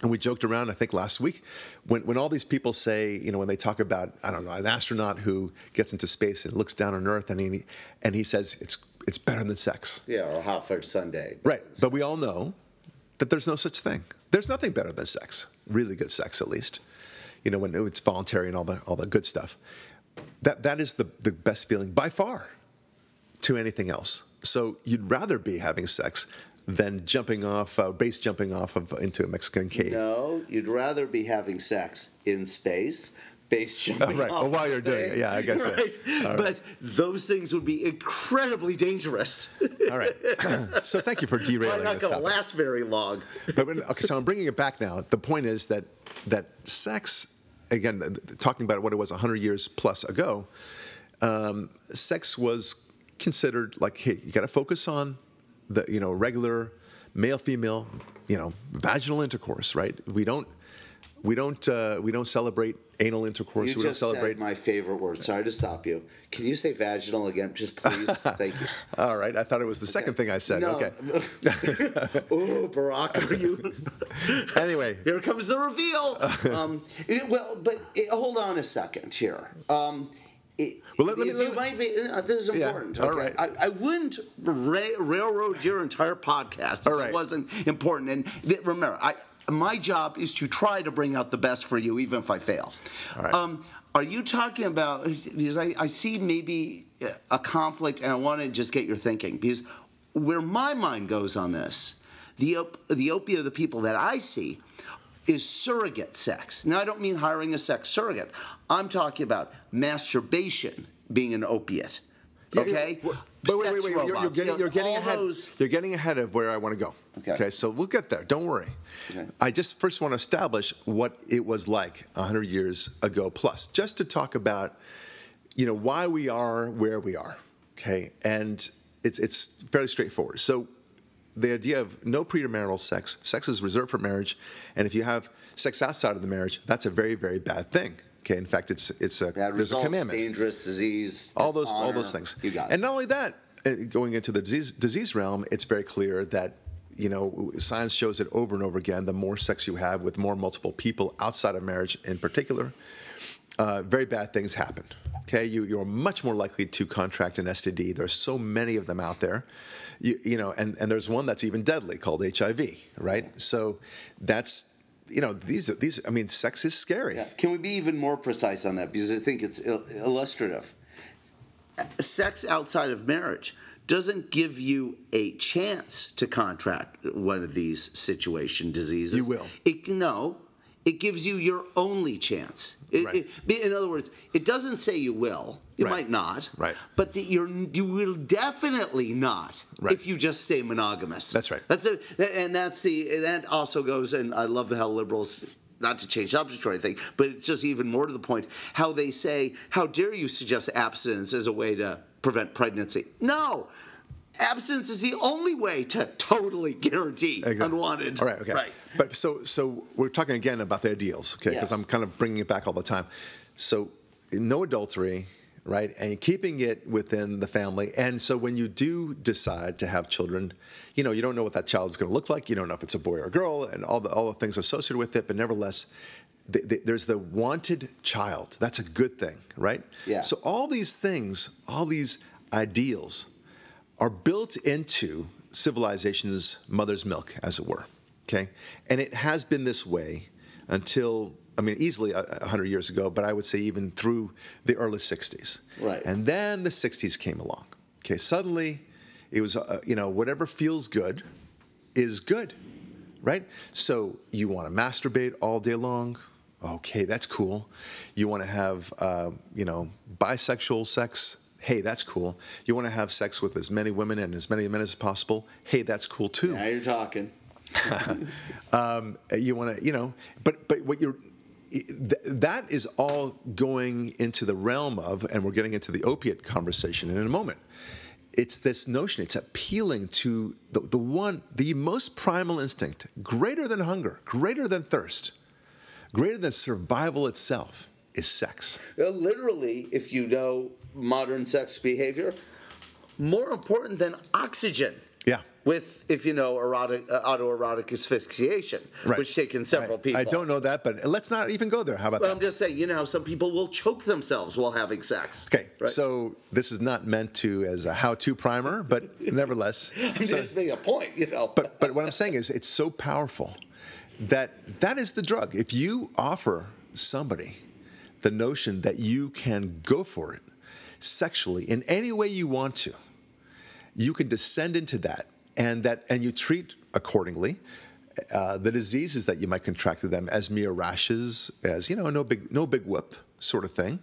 And we joked around, I think last week, when, when all these people say, you know, when they talk about, I don't know, an astronaut who gets into space and looks down on Earth and he, and he says it's, it's better than sex. Yeah, or hot for Sunday. Right. But we all know that there's no such thing. There's nothing better than sex, really good sex at least, you know, when it's voluntary and all the, all the good stuff. That, that is the, the best feeling by far to anything else. So you'd rather be having sex than jumping off, uh, base jumping off of into a Mexican cave. No, you'd rather be having sex in space. Base jumping right. off Well, while you're doing it, yeah, I guess so. Right. But those things would be incredibly dangerous. All right. so thank you for derailing. Probably not going to last very long. But when- okay, so I'm bringing it back now. The point is that that sex, again, talking about what it was 100 years plus ago, um, sex was considered like, hey, you got to focus on the you know regular male female you know vaginal intercourse, right? We don't we don't uh, we don't celebrate anal intercourse. You we don't just celebrate. said my favorite word. Sorry to stop you. Can you say vaginal again, just please? Thank you. All right, I thought it was the second thing I said. No. Okay. oh, Barak, are you? Anyway, Here comes the reveal. Um, it- well, but it, hold on a second here. Um, it, Well, let- let let might be. uh, This is Yeah, important. all okay? right. I, I wouldn't ra- railroad your entire podcast if All right. it wasn't important. And th- remember, I, my job is to try to bring out the best for you, even if I fail. All right. Um, are you talking about? Because I, I see maybe a conflict, and I want to just get your thinking. Because where my mind goes on this, the op- the opiate of the people that I see is surrogate sex. Now, I don't mean hiring a sex surrogate. I'm talking about masturbation being an opiate. Okay. Wait, wait, wait, wait. You're, you're getting, you know, you're getting ahead. those- You're getting ahead of where I want to go. Okay. So we'll get there. Don't worry. Okay. I just first want to establish what it was like 100 years ago plus, just to talk about, you know, why we are where we are. Okay. And it's it's fairly straightforward. So the idea of no premarital sex, sex is reserved for marriage, and if you have sex outside of the marriage, that's a very very bad thing. Okay. In fact, it's it's a Bad there's a results, commandment dangerous disease, all those all those things. You got it. And not only that, uh, going into the disease, disease realm, it's very clear that you know science shows it over and over again. The more sex you have with more multiple people outside of marriage, in particular, uh, very bad things happen. Okay, you you're much more likely to contract an STD. There's so many of them out there. You, you know, and, and there's one that's even deadly called HIV, right? So that's you know these these I mean sex is scary. Yeah. Can we be even more precise on that? Because I think it's il- illustrative. Sex outside of marriage doesn't give you a chance to contract one of these situation diseases. You will. It no. It gives you your only chance. It- Right. it- in other words, it doesn't say you will. You Right. might not. Right. But that you're you will definitely not Right. if you just stay monogamous. That's right. That's a, and that's the that also goes and I love the how liberals not to change subject or anything, but it's just even more to the point how they say, "How dare you suggest abstinence as a way to prevent pregnancy?" No, abstinence is the only way to totally guarantee Exactly. unwanted. All right, okay. Right. But so so we're talking again about the ideals, okay? Because Yes. I'm kind of bringing it back all the time. So no adultery, right? And keeping it within the family. And so when you do decide to have children, you know, you don't know what that child is going to look like. You don't know if it's a boy or a girl, and all the all the things associated with it. But nevertheless. th- th- There's the wanted child. That's a good thing, right? Yeah. So all these things, all these ideals, are built into civilization's mother's milk, as it were. Okay, and it has been this way until I mean, easily a a hundred years ago, but I would say even through the early '60s. Right. And then the '60s came along. Okay, suddenly it was uh, you know whatever feels good is good, right? So you want to masturbate all day long. Okay, that's cool. You want to have, uh, you know, bisexual sex. Hey, that's cool. You want to have sex with as many women and as many men as possible. Hey, that's cool too. Now you're talking. Um, you want to, you know, but but what you're th- that is all going into the realm of, and we're getting into the opiate conversation in a moment. It's this notion. It's appealing to the, the one, the most primal instinct, greater than hunger, greater than thirst, greater than survival itself, is sex. Literally, if you know modern sex behavior, more important than oxygen. Yeah. With, if you know, erotic, uh, autoerotic asphyxiation, Right. which taken several I, people. I don't know that, but let's not even go there. How about Well, that? I'm just saying, you know, some people will choke themselves while having sex. Okay, Right? so this is not meant to as a how-to primer, but nevertheless. I'm so- just making a point, you know. but but what I'm saying is it's so powerful that that is the drug. If you offer somebody the notion that you can go for it sexually in any way you want to, you can descend into that and that and you treat accordingly. Uh, the diseases that you might contract to them as mere rashes, as you know, no big, no big whoop sort of thing.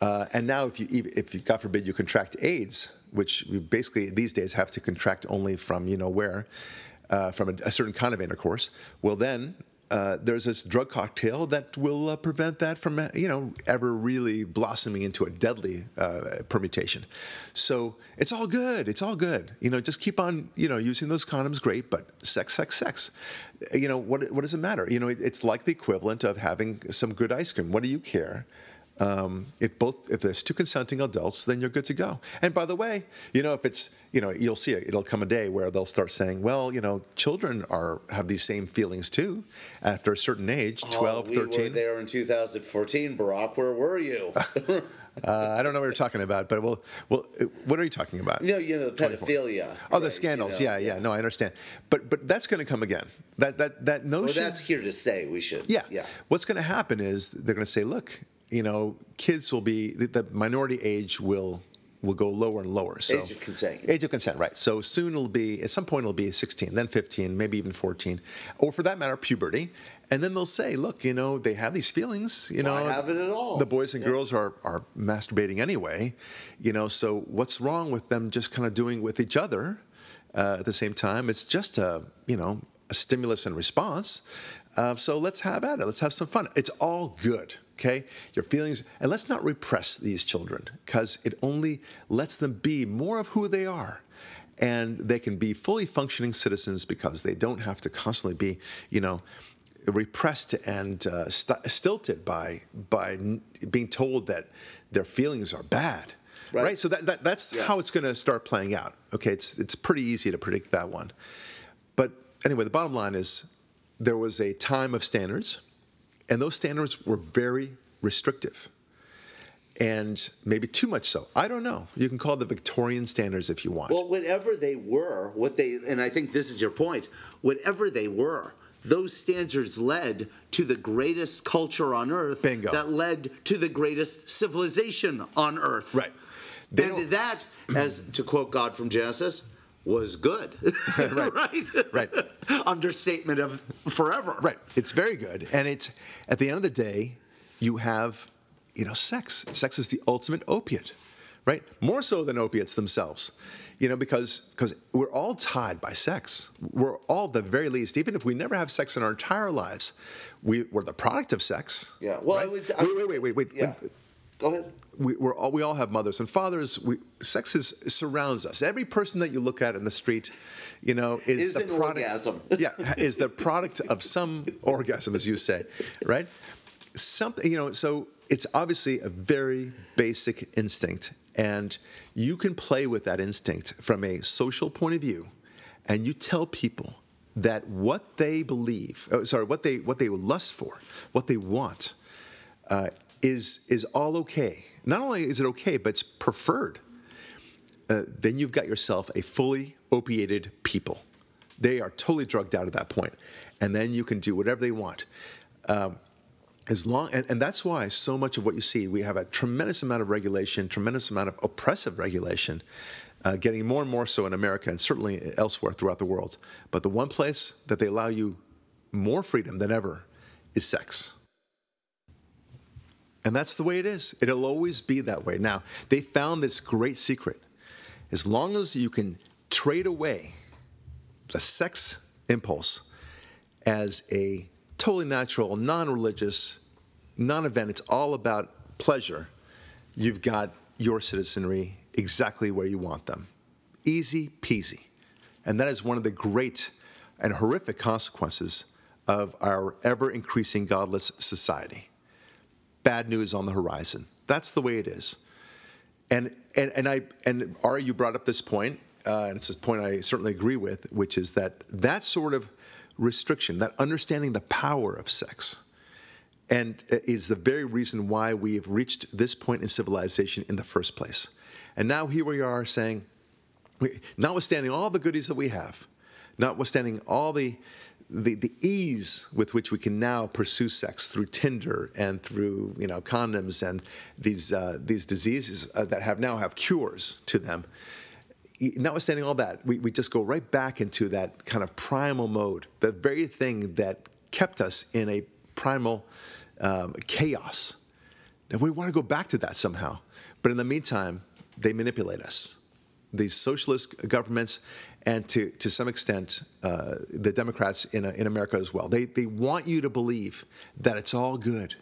Uh, and now, if you, if you, God forbid, you contract AIDS, which we basically these days have to contract only from you know where, uh, from a, a, certain kind of intercourse. Well, then uh, there's this drug cocktail that will uh, prevent that from uh, you know ever really blossoming into a deadly uh, permutation. So it's all good. It's all good. You know, just keep on you know using those condoms. Great, but sex, sex, sex. You know what? What does it matter? You know, it's like the equivalent of having some good ice cream. What do you care? Um, if both if there's two consenting adults, then you're good to go. And by the way, you know if it's you know you'll see it. It'll come a day where they'll start saying, well, you know, children are have these same feelings too after a certain age, 12, oh, we 13. were there in 2014, Barak. Where were you? uh, I don't know what you're talking about, but well, well, what are you talking about? You know, you know, the pedophilia. Oh, the scandals. You know, yeah, yeah, yeah, No, I understand. But but that's going to come again. That that that notion. Well, that's here to stay. We should. Yeah. Yeah. What's going to happen is they're going to say, look, you know, kids will be the minority age will will go lower and lower. So age of consent. Age of consent, right? So soon it'll be at some point it'll be 16, then 15, maybe even 14, or for that matter, puberty. And then they'll say, look, you know, they have these feelings. You Why know, have it at all? The boys and yeah. girls are are masturbating anyway. You know, so what's wrong with them just kind of doing with each other uh, at the same time? It's just a you know a stimulus and response. Uh, so let's have at it. Let's have some fun. It's all good okay? Your feelings, and let's not repress these children because it only lets them be more of who they are. And they can be fully functioning citizens because they don't have to constantly be, you know, repressed and uh, st- stilted by by n- being told that their feelings are bad. Right. right? So that, that that's how it's going to start playing out. Okay, it's it's pretty easy to predict that one. But anyway, the bottom line is there was a time of standards and those standards were very restrictive and maybe too much so. I don't know. You can call the Victorian standards if you want. Well, whatever they were, what they and I think this is your point. Whatever they were, those standards led to the greatest culture on earth. Bingo. That led to the greatest civilization on earth. Right. They and that, as to quote God from Genesis, was good. right. right. Right. Understatement of forever. Right. It's very good. And it's at the end of the day, you have, you know, sex. Sex is the ultimate opiate, right? More so than opiates themselves. You know, because because we're all tied by sex. We're all the very least, even if we never have sex in our entire lives, we, we're the product of sex. Yeah. Well, right? I would, I wait, wait, wait, wait. Yeah. Go ahead we, we're all, we all have mothers and fathers. We, sex is, surrounds us. Every person that you look at in the street, you know, is, is the product. Orgasm. yeah, is the product of some orgasm, as you say, right? Something, you know. So it's obviously a very basic instinct, and you can play with that instinct from a social point of view, and you tell people that what they believe, oh, sorry, what they what they lust for, what they want, uh, is is all okay not only is it okay, but it's preferred. Uh, then you've got yourself a fully opiated people. They are totally drugged out at that point, and then you can do whatever they want. Um, as long and, and that's why so much of what you see, we have a tremendous amount of regulation, tremendous amount of oppressive regulation, uh, getting more and more so in America and certainly elsewhere throughout the world. But the one place that they allow you more freedom than ever is sex. And that's the way it is. It'll always be that way. Now, they found this great secret. As long as you can trade away the sex impulse as a totally natural, non religious, non event, it's all about pleasure, you've got your citizenry exactly where you want them. Easy peasy. And that is one of the great and horrific consequences of our ever increasing godless society bad news on the horizon. That's the way it is. And and and I and Ari, you brought up this point, uh, and it's a point I certainly agree with, which is that that sort of restriction, that understanding the power of sex, and uh, is the very reason why we have reached this point in civilization in the first place. And now here we are saying, notwithstanding all the goodies that we have, notwithstanding all the the, the ease with which we can now pursue sex through Tinder and through you know condoms and these uh, these diseases uh, that have now have cures to them, notwithstanding all that, we, we just go right back into that kind of primal mode, the very thing that kept us in a primal um, chaos. And we want to go back to that somehow. But in the meantime, they manipulate us. These socialist governments, and to, to some extent, uh, the Democrats in, in America as well, they, they want you to believe that it's all good.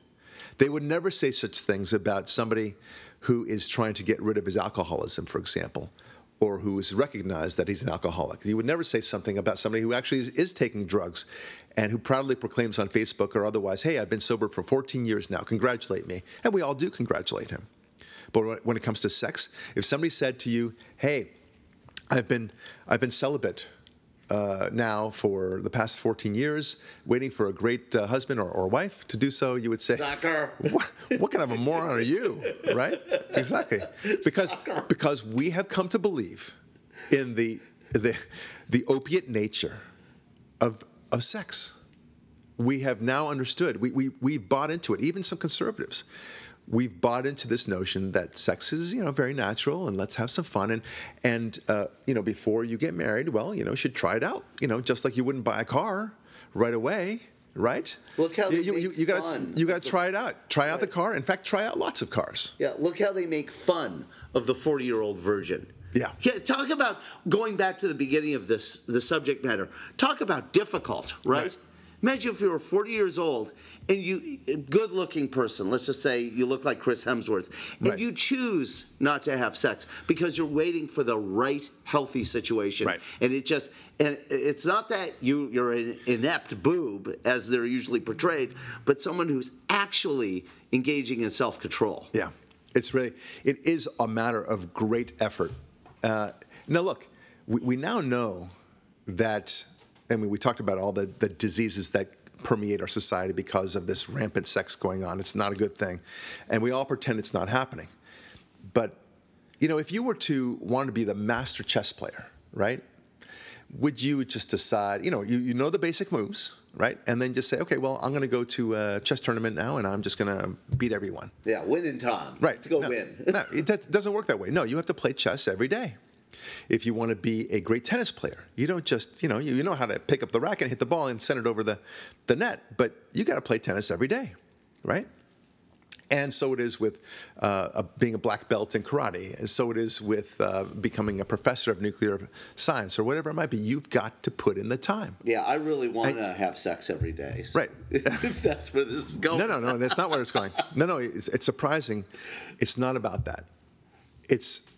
They would never say such things about somebody who is trying to get rid of his alcoholism, for example, or who is recognized that he's an alcoholic. He would never say something about somebody who actually is, is, taking drugs and who proudly proclaims on Facebook or otherwise, hey, I've been sober for 14 years now, congratulate me. And we all do congratulate him. But when it comes to sex, if somebody said to you, hey, I've been, I've been celibate uh, now for the past 14 years, waiting for a great uh, husband or, or, wife to do so, you would say, Sucker. What, what kind of a moron are you? Right? Exactly. Because, because we have come to believe in the, the, the opiate nature of, of sex. We have now understood, we, we, we bought into it, even some conservatives we've bought into this notion that sex is you know very natural and let's have some fun and and uh, you know before you get married well you know you should try it out you know just like you wouldn't buy a car right away right look how you, you, you, got you got to try it out try out the car in fact try out lots of cars yeah look how they make fun of the 40 year old virgin yeah. yeah. Talk about going back to the beginning of this, the subject matter. Talk about difficult, right? right. Imagine if you were 40 years old and you, good looking person, let's just say you look like Chris Hemsworth, and right. you choose not to have sex because you're waiting for the right healthy situation. Right. And it just, and it's not that you, you're an inept boob as they're usually portrayed, but someone who's actually engaging in self control. Yeah. It's really, it is a matter of great effort. Uh, now, look, we, we now know that I mean, we talked about all the, the diseases that permeate our society because of this rampant sex going on. It's not a good thing. And we all pretend it's not happening. But, you know, if you were to want to be the master chess player, right? Would you just decide, you know, you, you know the basic moves, right? And then just say, okay, well, I'm going to go to a chess tournament now and I'm just going to beat everyone. Yeah, win in time. Right. Let's go no, win. no, it doesn't work that way. No, you have to play chess every day if you want to be a great tennis player. You don't just, you know, you, you know how to pick up the racket and hit the ball and send it over the, the net, but you got to play tennis every day, right? And so it is with uh, a, being a black belt in karate. And so it is with uh, becoming a professor of nuclear science or whatever it might be. You've got to put in the time. Yeah, I really want to have sex every day. So right. if that's where this is going. No, no, no. That's not where it's going. No, no. It's, it's surprising. It's not about that. It's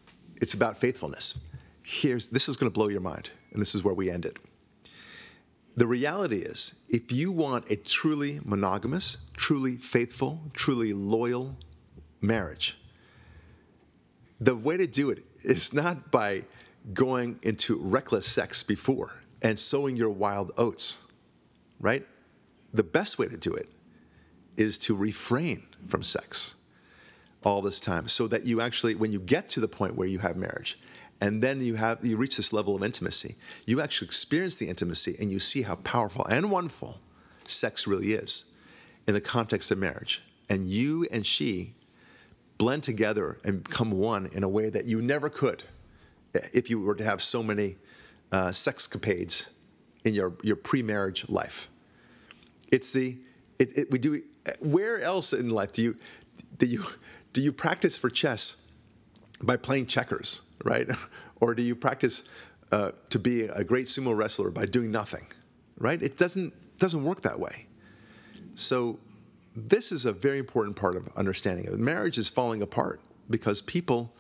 it's about faithfulness here's this is going to blow your mind, and this is where we end it. The reality is, if you want a truly monogamous, truly faithful, truly loyal marriage, the way to do it is not by going into reckless sex before and sowing your wild oats, right? The best way to do it is to refrain from sex all this time so that you actually, when you get to the point where you have marriage, and then you have you reach this level of intimacy you actually experience the intimacy and you see how powerful and wonderful sex really is in the context of marriage. And you and she blend together and become one in a way that you never could if you were to have so many uh, sexcapades in your, your pre-marriage life. It's the it, it, we do where else in life do you do you do you practice for chess by playing checkers, right? or do you practice uh, to be a great sumo wrestler by doing nothing, right? It doesn't doesn't work that way. So this is a very important part of understanding it. Marriage is falling apart because people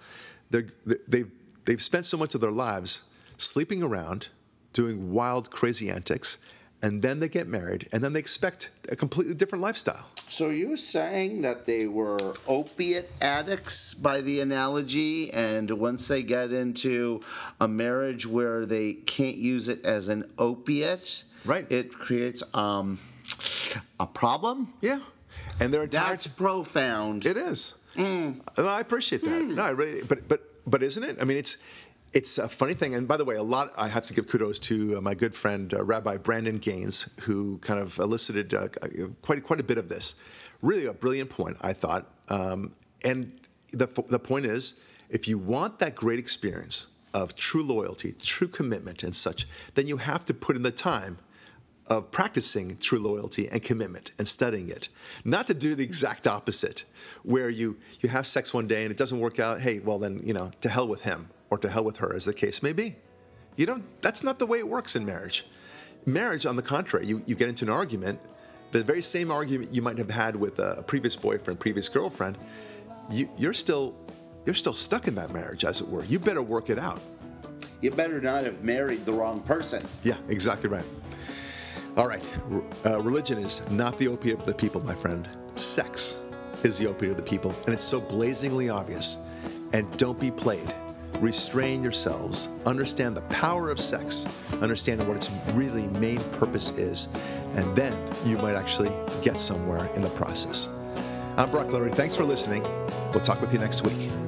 they're, they've they've spent so much of their lives sleeping around, doing wild, crazy antics, and then they get married, and then they expect a completely different lifestyle. So you're saying that they were opiate addicts by the analogy, and once they get into a marriage where they can't use it as an opiate, right? It creates um, a problem. Yeah, and their entire that's profound. It is. Mm. I appreciate that. Mm. No, I really, but but but isn't it? I mean, it's it's a funny thing. And by the way, a lot I have to give kudos to uh, my good friend uh, Rabbi Brandon Gaines, who kind of elicited uh, quite quite a bit of this. Really, a brilliant point, I thought. Um, and the the point is, if you want that great experience of true loyalty, true commitment, and such, then you have to put in the time of practicing true loyalty and commitment and studying it. Not to do the exact opposite, where you, you have sex one day and it doesn't work out, hey, well then, you know, to hell with him or to hell with her, as the case may be. You don't, that's not the way it works in marriage. Marriage, on the contrary, you, you get into an argument, the very same argument you might have had with a previous boyfriend, previous girlfriend, you, you're still you're still stuck in that marriage, as it were. You better work it out. You better not have married the wrong person. Yeah, exactly right. All right, uh, religion is not the opiate of the people, my friend. Sex is the opiate of the people, and it's so blazingly obvious. And don't be played. Restrain yourselves. Understand the power of sex. Understand what its really main purpose is. And then you might actually get somewhere in the process. I'm Barak Lurie. Thanks for listening. We'll talk with you next week.